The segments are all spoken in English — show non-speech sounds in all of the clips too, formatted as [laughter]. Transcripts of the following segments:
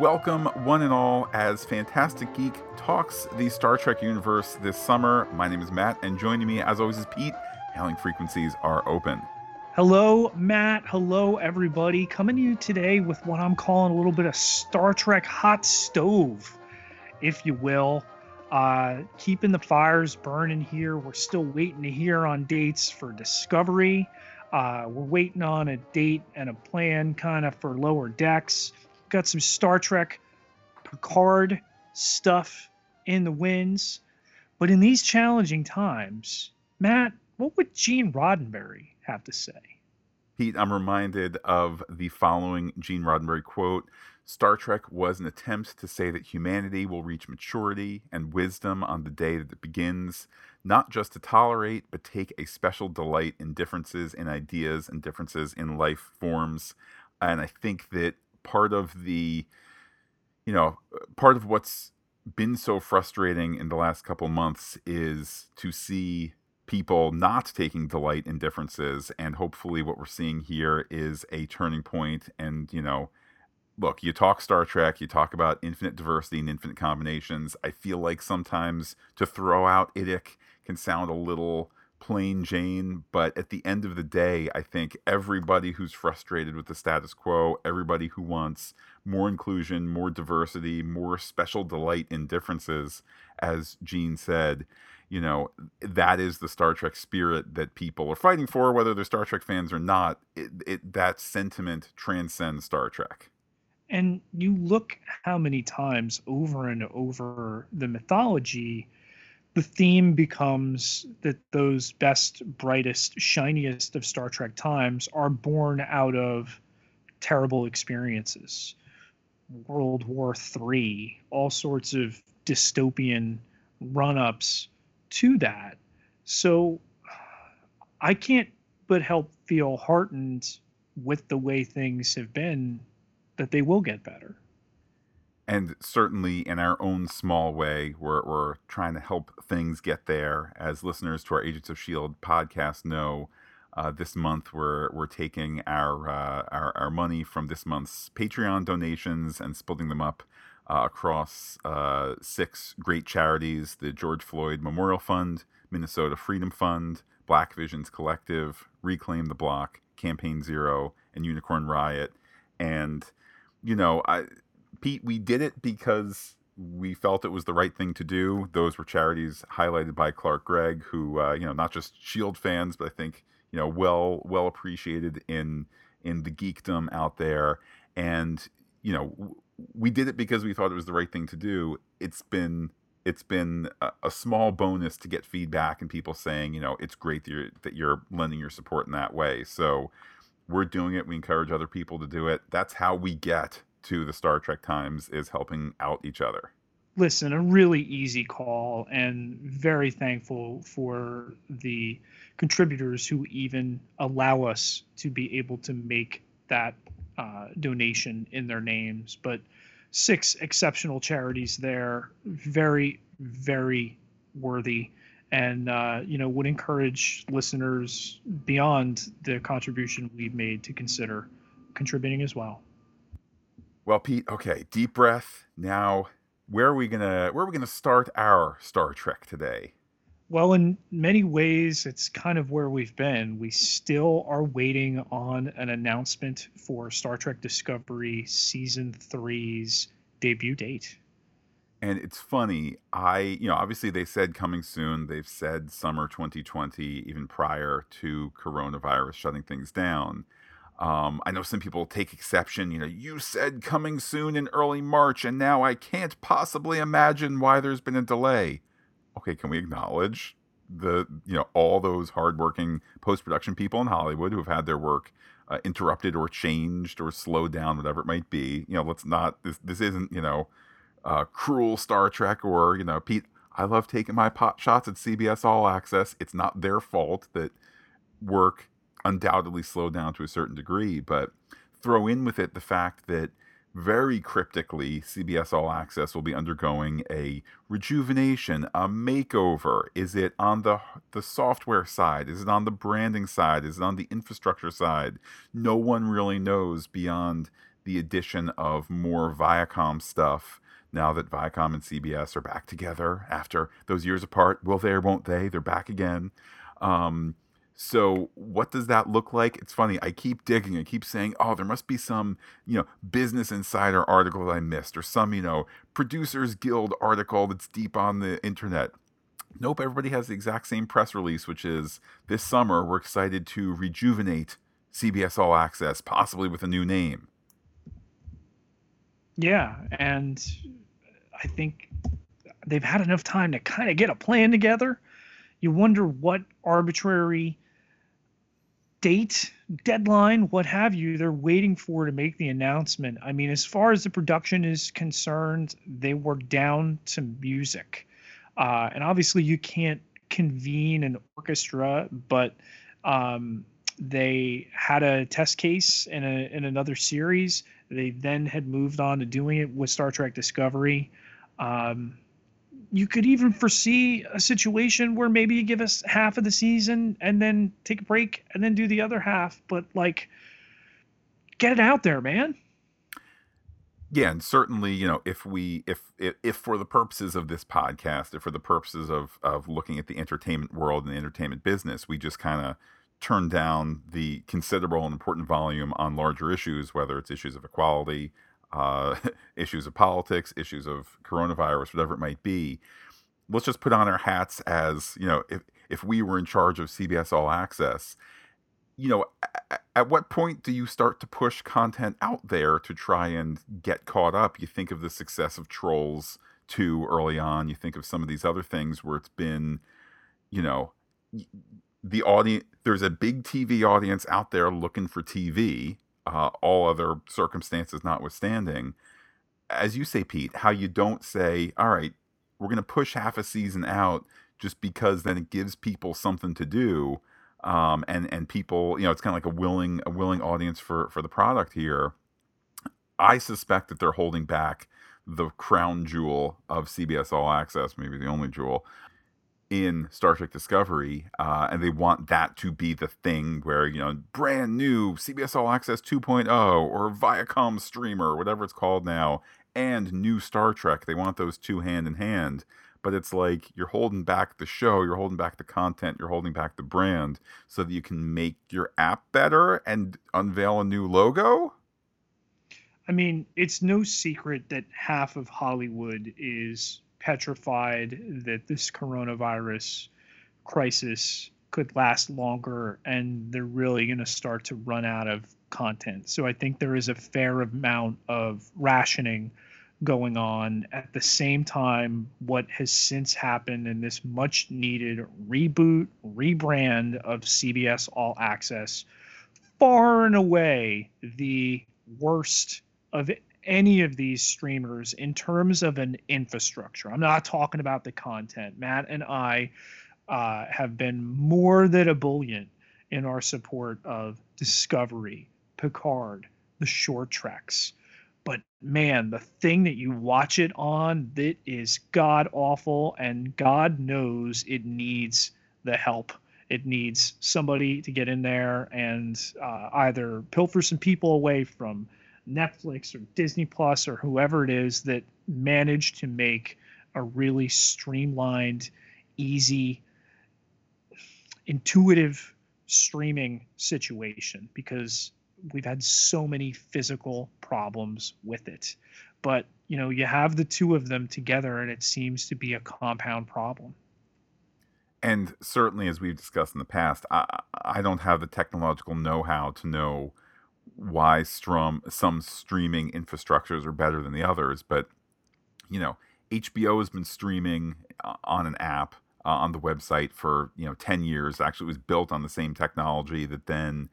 Welcome, one and all, as Fantastic Geek talks the Star Trek universe this summer. My name is Matt, and joining me, as always, is Pete. Hailing frequencies are open. Hello, Matt. Hello, everybody. Coming to you today with what I'm calling a little bit of Star Trek hot stove, if you will. Uh, keeping the fires burning here. We're still waiting to hear on dates for Discovery. Uh, we're waiting on a date and a plan kind of for lower decks got some Star Trek Picard stuff in the winds. But in these challenging times, Matt, what would Gene Roddenberry have to say? Pete, I'm reminded of the following Gene Roddenberry quote Star Trek was an attempt to say that humanity will reach maturity and wisdom on the day that it begins, not just to tolerate, but take a special delight in differences in ideas and differences in life forms. And I think that part of the you know part of what's been so frustrating in the last couple months is to see people not taking delight in differences. And hopefully what we're seeing here is a turning point and you know look you talk star trek you talk about infinite diversity and infinite combinations. I feel like sometimes to throw out IDIC can sound a little plain Jane, but at the end of the day, I think everybody who's frustrated with the status quo, everybody who wants more inclusion, more diversity, more special delight in differences, as Gene said, you know, that is the Star Trek spirit that people are fighting for, whether they're Star Trek fans or not. It, it, that sentiment transcends Star Trek. And you look how many times over and over the mythology the theme becomes that those best, brightest, shiniest of Star Trek times are born out of terrible experiences. World War III, all sorts of dystopian run ups to that. So I can't but help feel heartened with the way things have been that they will get better and certainly in our own small way, we're, we're trying to help things get there. As listeners to our Agents of Shield podcast know, uh, this month we're we're taking our, uh, our our money from this month's Patreon donations and splitting them up uh, across uh, six great charities: the George Floyd Memorial Fund, Minnesota Freedom Fund, Black Visions Collective, Reclaim the Block, Campaign Zero, and Unicorn Riot. And you know, I Pete, we did it because we felt it was the right thing to do. Those were charities highlighted by Clark Gregg, who uh, you know not just Shield fans, but I think you know well well appreciated in in the geekdom out there. And you know we did it because we thought it was the right thing to do. It's been it's been a, a small bonus to get feedback and people saying you know it's great that you're, that you're lending your support in that way. So we're doing it. We encourage other people to do it. That's how we get to the Star Trek Times is helping out each other. Listen, a really easy call, and very thankful for the contributors who even allow us to be able to make that uh, donation in their names. But six exceptional charities there, very, very worthy and uh, you know would encourage listeners beyond the contribution we've made to consider contributing as well well, Pete, okay, deep breath. Now, where are we gonna where are we gonna start our Star Trek today? Well, in many ways, it's kind of where we've been. We still are waiting on an announcement for Star Trek Discovery Season three's debut date. And it's funny, I, you know, obviously they said coming soon. They've said summer 2020, even prior to coronavirus shutting things down. Um, I know some people take exception. You know, you said coming soon in early March, and now I can't possibly imagine why there's been a delay. Okay, can we acknowledge the you know all those hardworking post production people in Hollywood who have had their work uh, interrupted or changed or slowed down, whatever it might be. You know, let's not this this isn't you know uh, cruel Star Trek or you know Pete. I love taking my pot shots at CBS All Access. It's not their fault that work undoubtedly slowed down to a certain degree, but throw in with it the fact that very cryptically, CBS All Access will be undergoing a rejuvenation, a makeover. Is it on the the software side? Is it on the branding side? Is it on the infrastructure side? No one really knows beyond the addition of more Viacom stuff now that Viacom and CBS are back together after those years apart. Will they or won't they? They're back again. Um, so what does that look like? It's funny. I keep digging. I keep saying, "Oh, there must be some, you know, Business Insider article that I missed, or some, you know, Producers Guild article that's deep on the internet." Nope. Everybody has the exact same press release, which is this summer we're excited to rejuvenate CBS All Access, possibly with a new name. Yeah, and I think they've had enough time to kind of get a plan together. You wonder what arbitrary date, deadline, what have you, they're waiting for to make the announcement. I mean, as far as the production is concerned, they were down to music. Uh, and obviously, you can't convene an orchestra, but um, they had a test case in a in another series. They then had moved on to doing it with Star Trek Discovery. Um, you could even foresee a situation where maybe you give us half of the season and then take a break and then do the other half. But like, get it out there, man. Yeah, and certainly, you know, if we if if, if for the purposes of this podcast, if for the purposes of of looking at the entertainment world and the entertainment business, we just kind of turn down the considerable and important volume on larger issues, whether it's issues of equality, uh, [laughs] issues of politics, issues of coronavirus, whatever it might be. Let's just put on our hats as you know, if if we were in charge of CBS All Access, you know, at, at what point do you start to push content out there to try and get caught up? You think of the success of Trolls too early on. You think of some of these other things where it's been, you know, the audience. There's a big TV audience out there looking for TV uh, all other circumstances notwithstanding. As you say, Pete, how you don't say, all right, we're going to push half a season out just because then it gives people something to do. Um, and and people, you know, it's kind of like a willing a willing audience for for the product here. I suspect that they're holding back the crown jewel of CBS All Access, maybe the only jewel, in Star Trek Discovery, uh, and they want that to be the thing where you know brand new CBS All Access 2.0 or Viacom streamer, whatever it's called now, and new Star Trek. They want those two hand in hand. But it's like you're holding back the show, you're holding back the content, you're holding back the brand, so that you can make your app better and unveil a new logo. I mean, it's no secret that half of Hollywood is petrified that this coronavirus crisis could last longer and they're really going to start to run out of content. So I think there is a fair amount of rationing going on at the same time what has since happened in this much needed reboot rebrand of CBS All Access far and away the worst of any of these streamers in terms of an infrastructure. I'm not talking about the content. Matt and I uh, have been more than a ebullient in our support of Discovery, Picard, the short treks. But man, the thing that you watch it on that is god awful, and God knows it needs the help. It needs somebody to get in there and uh, either pilfer some people away from Netflix or Disney Plus or whoever it is that managed to make a really streamlined, easy, intuitive streaming situation because we've had so many physical problems with it. But, you know, you have the two of them together and it seems to be a compound problem. And certainly, as we've discussed in the past, I, I don't have the technological know how to know why strum some streaming infrastructures are better than the others, but you know, HBO has been streaming uh, on an app uh, on the website for you know 10 years. Actually, it was built on the same technology that then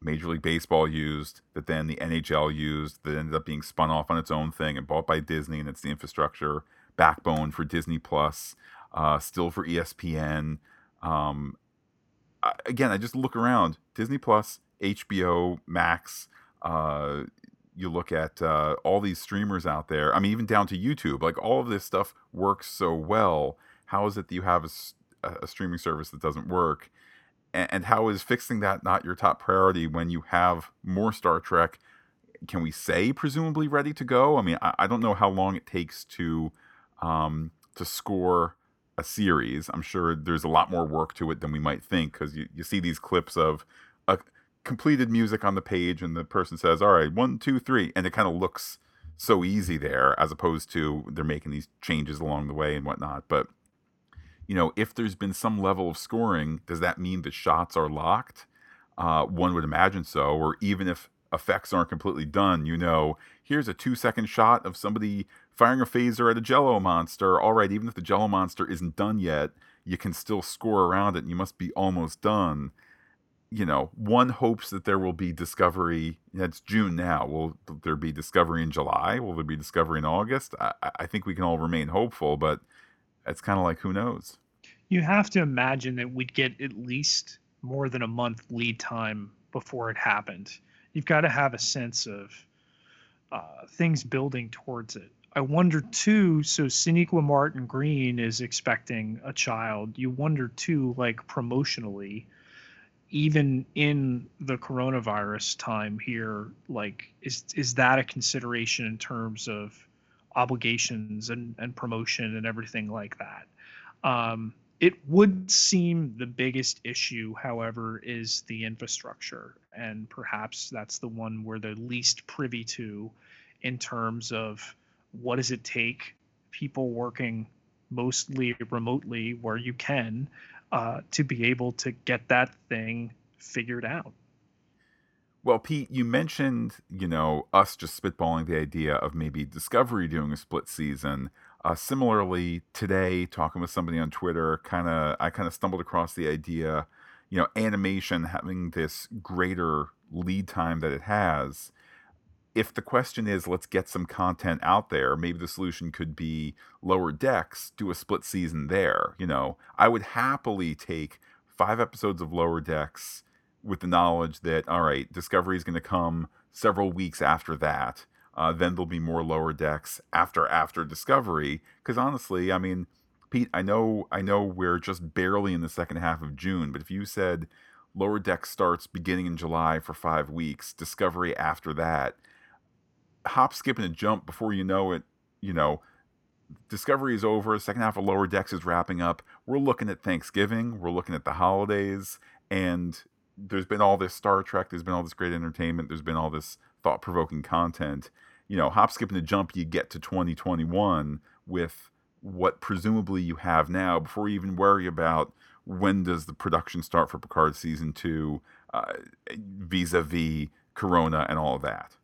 Major League Baseball used, that then the NHL used, that ended up being spun off on its own thing and bought by Disney, and it's the infrastructure backbone for Disney Plus, uh, still for ESPN. Um, again, I just look around Disney Plus, HBO Max. Uh, you look at uh, all these streamers out there. I mean, even down to YouTube. Like all of this stuff works so well. How is it that you have a, a streaming service that doesn't work? And, and how is fixing that not your top priority when you have more Star Trek can we say presumably ready to go? I mean, I, I don't know how long it takes to um, to score a series. I'm sure there's a lot more work to it than we might think because you, you see these clips of completed music on the page and the person says, all right, one, two, three. And it kind of looks so easy there as opposed to they're making these changes along the way and whatnot. But, you know, if there's been some level of scoring, does that mean the shots are locked? Uh, one would imagine so. Or even if effects aren't completely done, you know, here's a two second shot of somebody firing a phaser at a jello monster. All right, even if the jello monster isn't done yet, you can still score around it and you must be almost done. You know, one hopes that there will be discovery. It's June now. Will there be discovery in July? Will there be discovery in August? I, I think we can all remain hopeful, but it's kind of like who knows. You have to imagine that we'd get at least more than a month lead time before it happened. You've got to have a sense of uh, things building towards it. I wonder too. So Sonequa Martin Green is expecting a child. You wonder too, like promotionally, even in the coronavirus time here, like is is that a consideration in terms of obligations and and promotion and everything like that? Um, it would seem the biggest issue, however, is the infrastructure, and perhaps that's the one we're the least privy to in terms of what does it take people working mostly remotely where you can uh, to be able to get that thing figured out. Well, Pete, you mentioned, you know, us just spitballing the idea of maybe Discovery doing a split season. Uh, similarly, today, talking with somebody on Twitter, kind of, I kind of stumbled across the idea, you know, animation having this greater lead time that it has if the question is let's get some content out there maybe the solution could be lower decks do a split season there you know? I would happily take five episodes of lower decks with the knowledge that all right discovery is going to come several weeks after that uh, then there'll be more lower decks after after discovery. Because honestly i mean pete i know i know we're just barely in the second half of june but if you said lower deck starts beginning in july for five weeks discovery after that hop, skip, and a jump before you know it. You know, Discovery is over. Second half of Lower Decks is wrapping up. We're looking at Thanksgiving. We're looking at the holidays, and there's been all this Star Trek. There's been all this great entertainment. There's been all this thought provoking content. You know, hop, skip, and a jump. You get to 2021 with what presumably you have now before you even worry about when does the production start for Picard season two, vis a vis Corona and all of that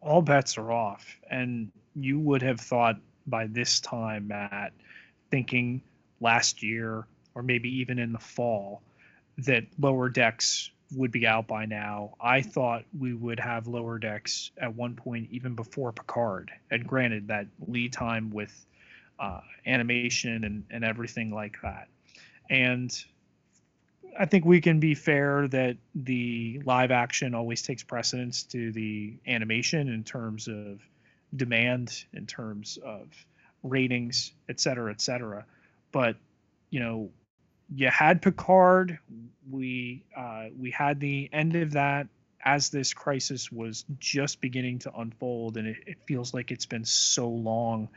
all bets are off. And you would have thought by this time, Matt, thinking last year or maybe even in the fall, that lower decks would be out by now. I thought we would have lower decks at one point even before Picard. And granted, that lead time with uh, animation and, and everything like that. And I think we can be fair that the live action always takes precedence to the animation in terms of demand, in terms of ratings, et cetera, et cetera. But you know, you had Picard. We uh, we had the end of that as this crisis was just beginning to unfold, and it, it feels like it's been so long,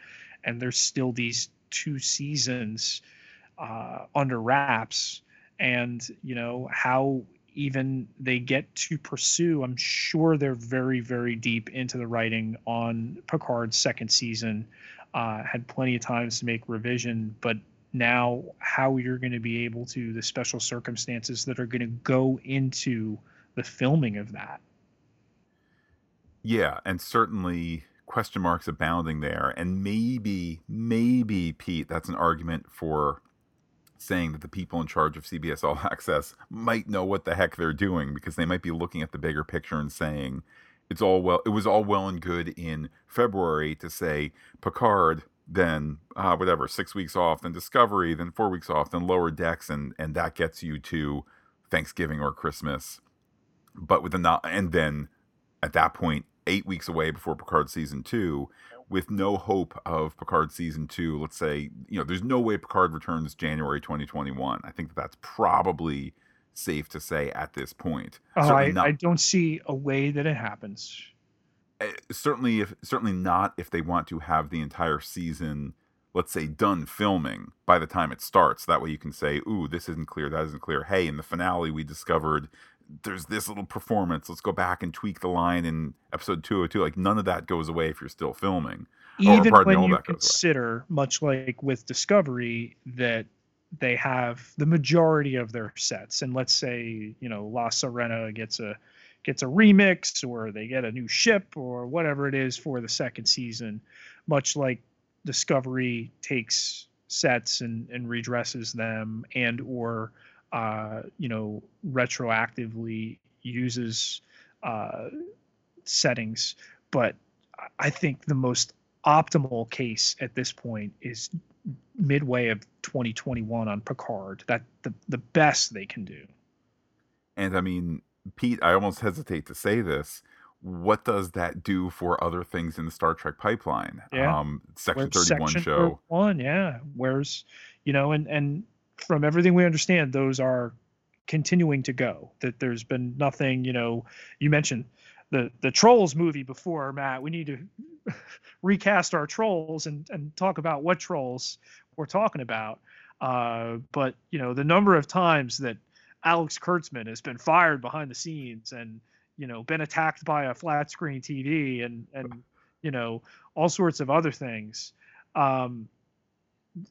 and there's still these two seasons uh, under wraps and you know how even they get to pursue i'm sure they're very very deep into the writing on picard's second season uh, had plenty of times to make revision but now how you're going to be able to the special circumstances that are going to go into the filming of that. Yeah and certainly question marks abounding there. And maybe maybe pete that's an argument for saying that the people in charge of CBS All [laughs] Access might know what the heck they're doing because they might be looking at the bigger picture and saying it's all well it was all well and good in February to say Picard then uh, whatever six weeks off then Discovery then four weeks off then Lower Decks and and that gets you to Thanksgiving or Christmas. But with the not and then at that point eight weeks away before Picard season two with no hope of Picard season two, let's say, you know, there's no way Picard returns January 2021. I think that that's probably safe to say at this point. Oh, I, not... I don't see a way that it happens. eh, certainly if certainly not if they want to have the entire season let's say done filming by the time it starts that way you can say ooh this isn't clear that isn't clear hey in the finale we discovered there's this little performance let's go back and tweak the line in episode 202 like none of that goes away if you're still filming. Oh, Even when you consider much like with discovery that they have the majority of their sets and let's say you know la sirena gets a gets a remix or they get a new ship or whatever it is for the second season much like discovery takes sets and, and redresses them and or uh, you know retroactively uses uh, settings but i think the most optimal case at this point is midway of 2021 on Picard. That the the best they can do. And I mean, Pete, I almost hesitate to say this. What does that do for other things in the Star Trek pipeline? Yeah. Um, Section Where's 31 Section show. One, yeah. Where's you know, and and from everything we understand, those are continuing to go. That there's been nothing, you know, you mentioned the the trolls movie before matt we need to [laughs] recast our trolls and and talk about what trolls we're talking about uh, but you know the number of times that alex kurtzman has been fired behind the scenes and you know been attacked by a flat screen tv and and you know all sorts of other things um,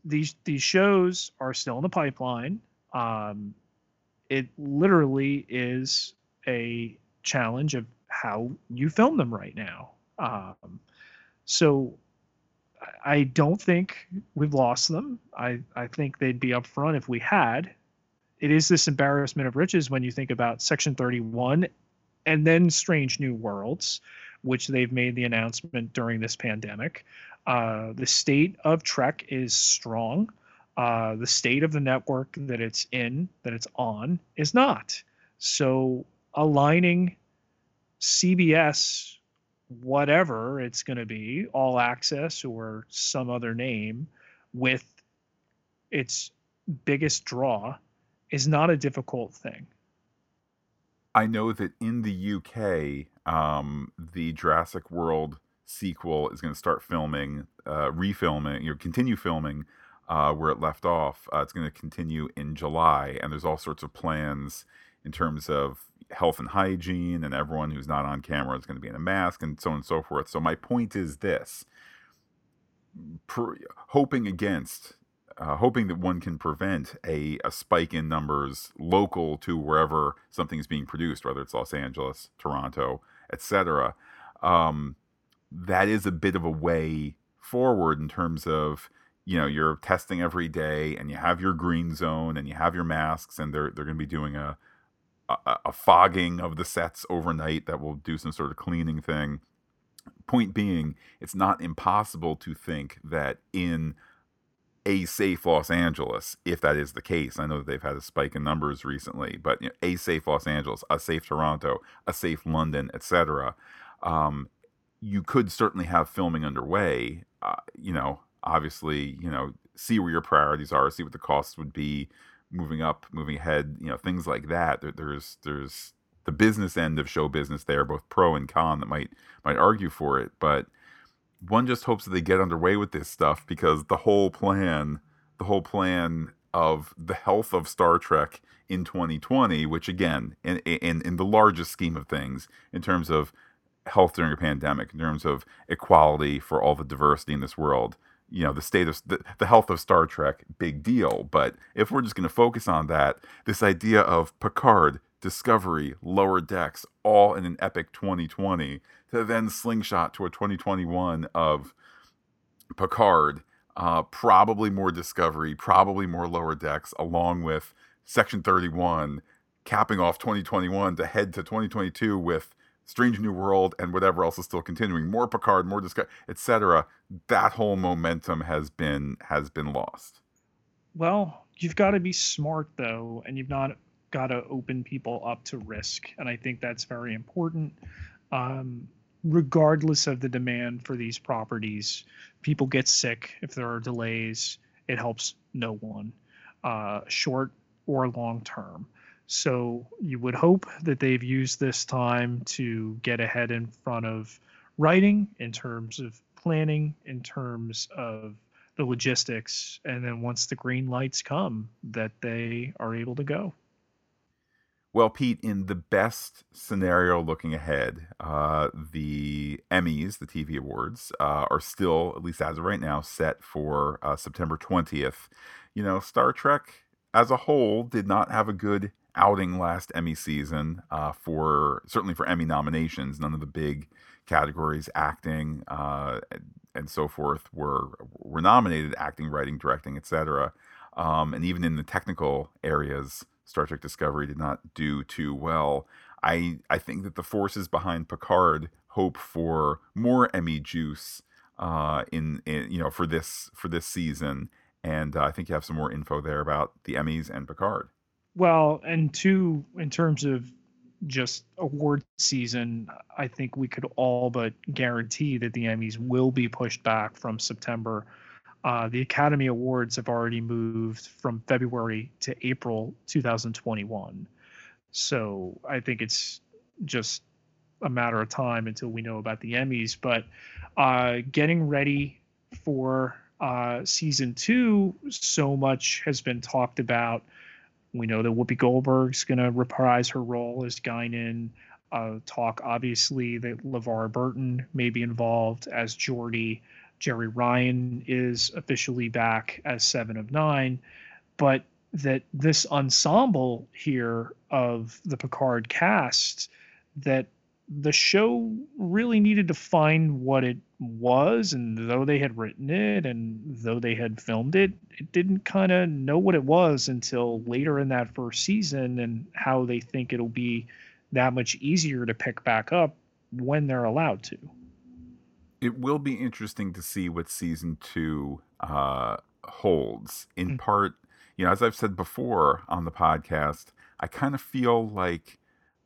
these these shows are still in the pipeline um, it literally is a challenge of how you film them right now. Um, so I don't think we've lost them. I, I think they'd be up front if we had. It is this embarrassment of riches when you think about Section 31 and then Strange New Worlds, which they've made the announcement during this pandemic. Uh, the state of Trek is strong. Uh, the state of the network that it's in, that it's on, is not. So aligning CBS, whatever it's going to be, all access or some other name, with its biggest draw is not a difficult thing. I know that in the UK, um, the Jurassic World sequel is going to start filming, uh, refilming, you know, continue filming uh, where it left off. Uh, it's going to continue in July, and there's all sorts of plans in terms of health and hygiene, and everyone who's not on camera is going to be in a mask, and so on and so forth. So my point is this: hoping against, uh, hoping that one can prevent a, a spike in numbers local to wherever something is being produced, whether it's Los Angeles, Toronto, etc. Um, that is a bit of a way forward in terms of you know you're testing every day and you have your green zone and you have your masks and they're they're going to be doing a a, a fogging of the sets overnight that will do some sort of cleaning thing. Point being, it's not impossible to think that in a safe Los Angeles, if that is the case. I know that they've had a spike in numbers recently, but you know, a safe Los Angeles, a safe Toronto, a safe London, etc. Um, you could certainly have filming underway. Uh, you know, obviously, you know, see where your priorities are, see what the costs would be, moving up, moving ahead, you know, things like that. There, there's there's the business end of show business there, both pro and con that might might argue for it, but one just hopes that they get underway with this stuff because the whole plan, the whole plan of the health of Star Trek in 2020, which again, in in in the largest scheme of things, in terms of health during a pandemic, in terms of equality for all the diversity in this world, you know the state of the, the health of Star Trek, big deal. But if we're just going to focus on that, this idea of Picard, Discovery, Lower Decks, all in an epic 2020, to then slingshot to a 2021 of Picard, uh, probably more Discovery, probably more Lower Decks, along with Section 31, capping off 2021 to head to 2022 with Strange New World and whatever else is still continuing, more Picard, more Discovery, etc. That whole momentum has been has been lost. Well, you've got to be smart though, and you've not got to open people up to risk, and I think that's very important. Um, regardless of the demand for these properties, people get sick if there are delays. It helps no one, uh, short or long term. So you would hope that they've used this time to get ahead in front of writing, in terms of planning, in terms of the logistics, and then once the green lights come, that they are able to go. Well, Pete, in the best scenario looking ahead, uh, the Emmys, the TV awards, uh, are still, at least as of right now, set for uh, September 20th. You know, Star Trek as a whole did not have a good outing last Emmy season uh, for certainly for Emmy nominations. None of the big categories, acting uh, and so forth, were were nominated. Acting, writing, directing, etc. Um, and even in the technical areas, Star Trek Discovery did not do too well. I I think that the forces behind Picard hope for more Emmy juice uh, in, in you know for this for this season, and uh, I think you have some more info there about the Emmys and Picard. Well, and two, in terms of just award season, I think we could all but guarantee that the Emmys will be pushed back from September. Uh, the Academy Awards have already moved from February to April 2021. So I think it's just a matter of time until we know about the Emmys. But uh, getting ready for uh, season two, so much has been talked about we know that Whoopi Goldberg's going to reprise her role as Guinan. Uh, talk obviously that LeVar Burton may be involved as Geordi. Jeri Ryan is officially back as Seven of Nine, but that this ensemble here of the Picard cast that the show really needed to find what it was and though they had written it and though they had filmed it it didn't kind of know what it was until later in that first season and how they think it'll be that much easier to pick back up when they're allowed to it will be interesting to see what season two uh, holds in mm-hmm. part you know as i've said before on the podcast i kind of feel like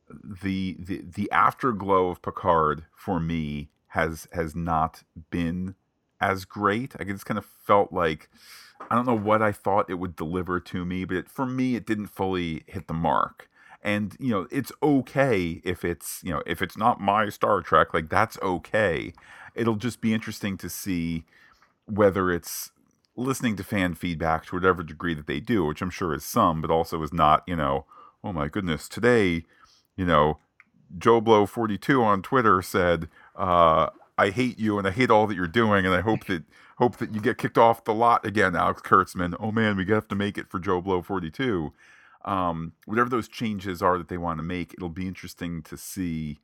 the the the afterglow of Picard for me has has not been as great. I just kind of felt like I don't know what I thought it would deliver to me, but it, for me it didn't fully hit the mark. And you know, it's okay if it's you know if it's not my Star Trek, like that's okay. It'll just be interesting to see whether it's listening to fan feedback to whatever degree that they do, which I'm sure is some, but also is not, you know, oh my goodness, today you know, Joe Blow 42 on Twitter said, uh, I hate you and I hate all that you're doing and I hope that hope that you get kicked off the lot again, Alex Kurtzman. Oh man, we have to make it for Joe Blow 42. Um, whatever those changes are that they want to make, it'll be interesting to see.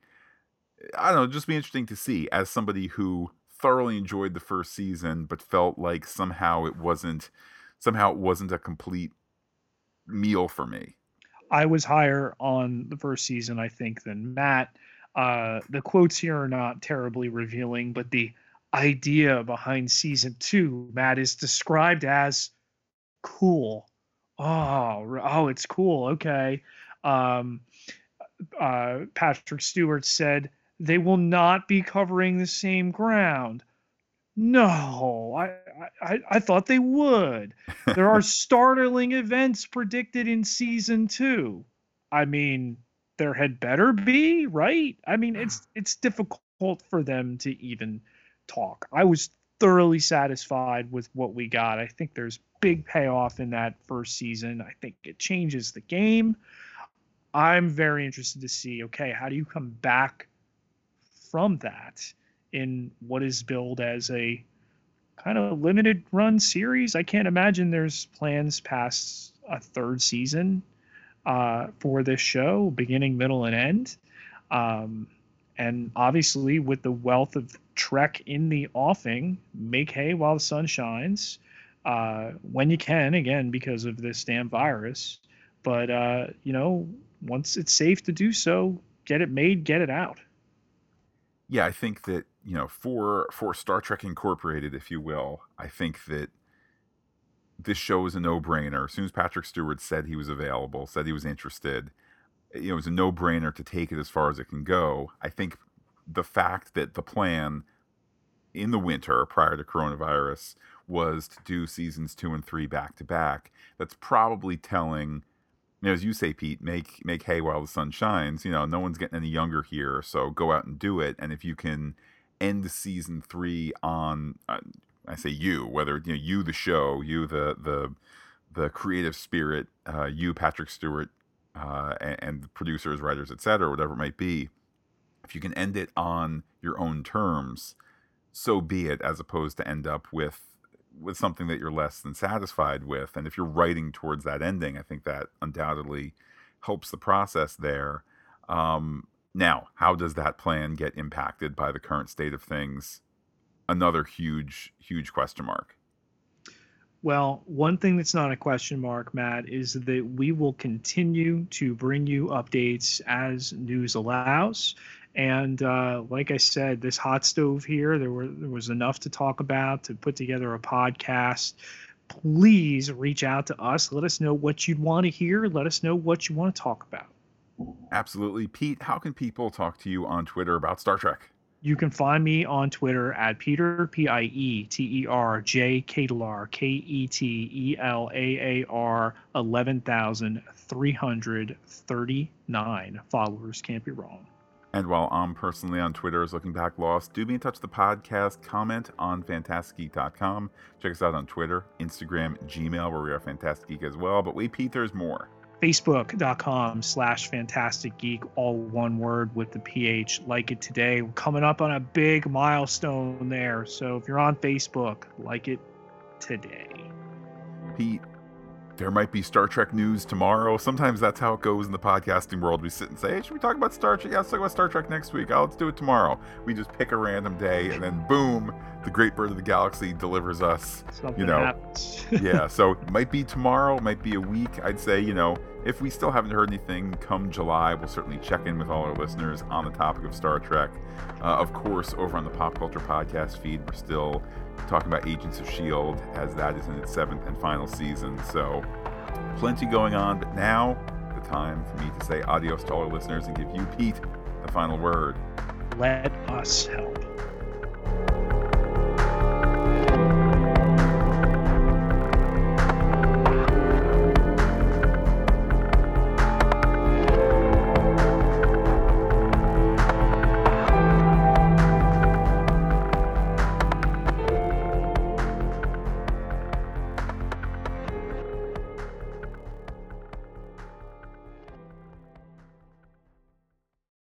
I don't know, just be interesting to see as somebody who thoroughly enjoyed the first season, but felt like somehow it wasn't somehow it wasn't a complete meal for me. I was higher on the first season, I think, than Matt. Uh, the quotes here are not terribly revealing, but the idea behind season two, Matt, is described as cool. Oh, oh, it's cool. Okay. Um, uh, Patrick Stewart said they will not be covering the same ground. No, I, I, I thought they would. There are [laughs] startling events predicted in season two. I mean, there had better be, right? I mean, it's mm-hmm. it's difficult for them to even talk. I was thoroughly satisfied with what we got. I think there's big payoff in that first season. I think it changes the game. I'm very interested to see, okay, how do you come back from that? in what is billed as a kind of limited run series. I can't imagine there's plans past a third season uh, for this show, beginning, middle, and end. Um, and obviously, with the wealth of Trek in the offing, make hay while the sun shines uh, when you can, again, because of this damn virus. But, uh, you know, once it's safe to do so, get it made, get it out. Yeah, I think that you know, for for Star Trek Incorporated, if you will, I think that this show is a no-brainer. As soon as Patrick Stewart said he was available, said he was interested, you know, it was a no-brainer to take it as far as it can go. I think the fact that the plan in the winter prior to coronavirus was to do seasons two and three back to back. That's probably telling. You know, as you say, Pete, make make hay while the sun shines. You know, no one's getting any younger here, so go out and do it. And if you can end season three on, uh, I say you, whether you know you the show, you the the the creative spirit, uh, you Patrick Stewart, uh, and, and producers, writers, etc., whatever it might be. If you can end it on your own terms, so be it. As opposed to end up with with something that you're less than satisfied with, and if you're writing towards that ending, I think that undoubtedly helps the process there. Um, now, how does that plan get impacted by the current state of things? Another huge, huge question mark. Well, one thing that's not a question mark, Matt, is that we will continue to bring you updates as news allows. And uh, like I said, this hot stove here, there were there was enough to talk about to put together a podcast. Please reach out to us. Let us know what you'd want to hear. Let us know what you want to talk about. Absolutely, Pete. How can people talk to you on Twitter about Star Trek? You can find me on Twitter at Pieter P I E T E R J Ketelaar K E T E L A A R eleven thousand three hundred thirty nine followers. Can't be wrong. And while I'm personally on Twitter as Looking Back Lost, do be in touch the podcast. Comment on fantasticgeek.com. Check us out on Twitter, Instagram, Gmail, where we are Fantastic Geek as well. But wait, Pete, there's more facebook.com slash fantastic geek all one word with the ph like it today we're coming up on a big milestone there so if you're on facebook like it today pete there might be Star Trek news tomorrow. Sometimes that's how it goes in the podcasting world. We sit and say, hey, should we talk about Star Trek? Yeah, let's talk about Star Trek next week. Oh, let's do it tomorrow. We just pick a random day, and then boom, the great bird of the galaxy delivers us. Something you know, happens. [laughs] yeah, so it might be tomorrow, might be a week. I'd say, you know, if we still haven't heard anything come July, we'll certainly check in with all our listeners on the topic of Star Trek. Uh, of course, over on the Pop Culture Podcast feed, we're still talking about Agents of S.H.I.E.L.D. as that is in its seventh and final season. So, plenty going on, but now the time for me to say adios to all our listeners and give you, Pete, the final word. Let us help.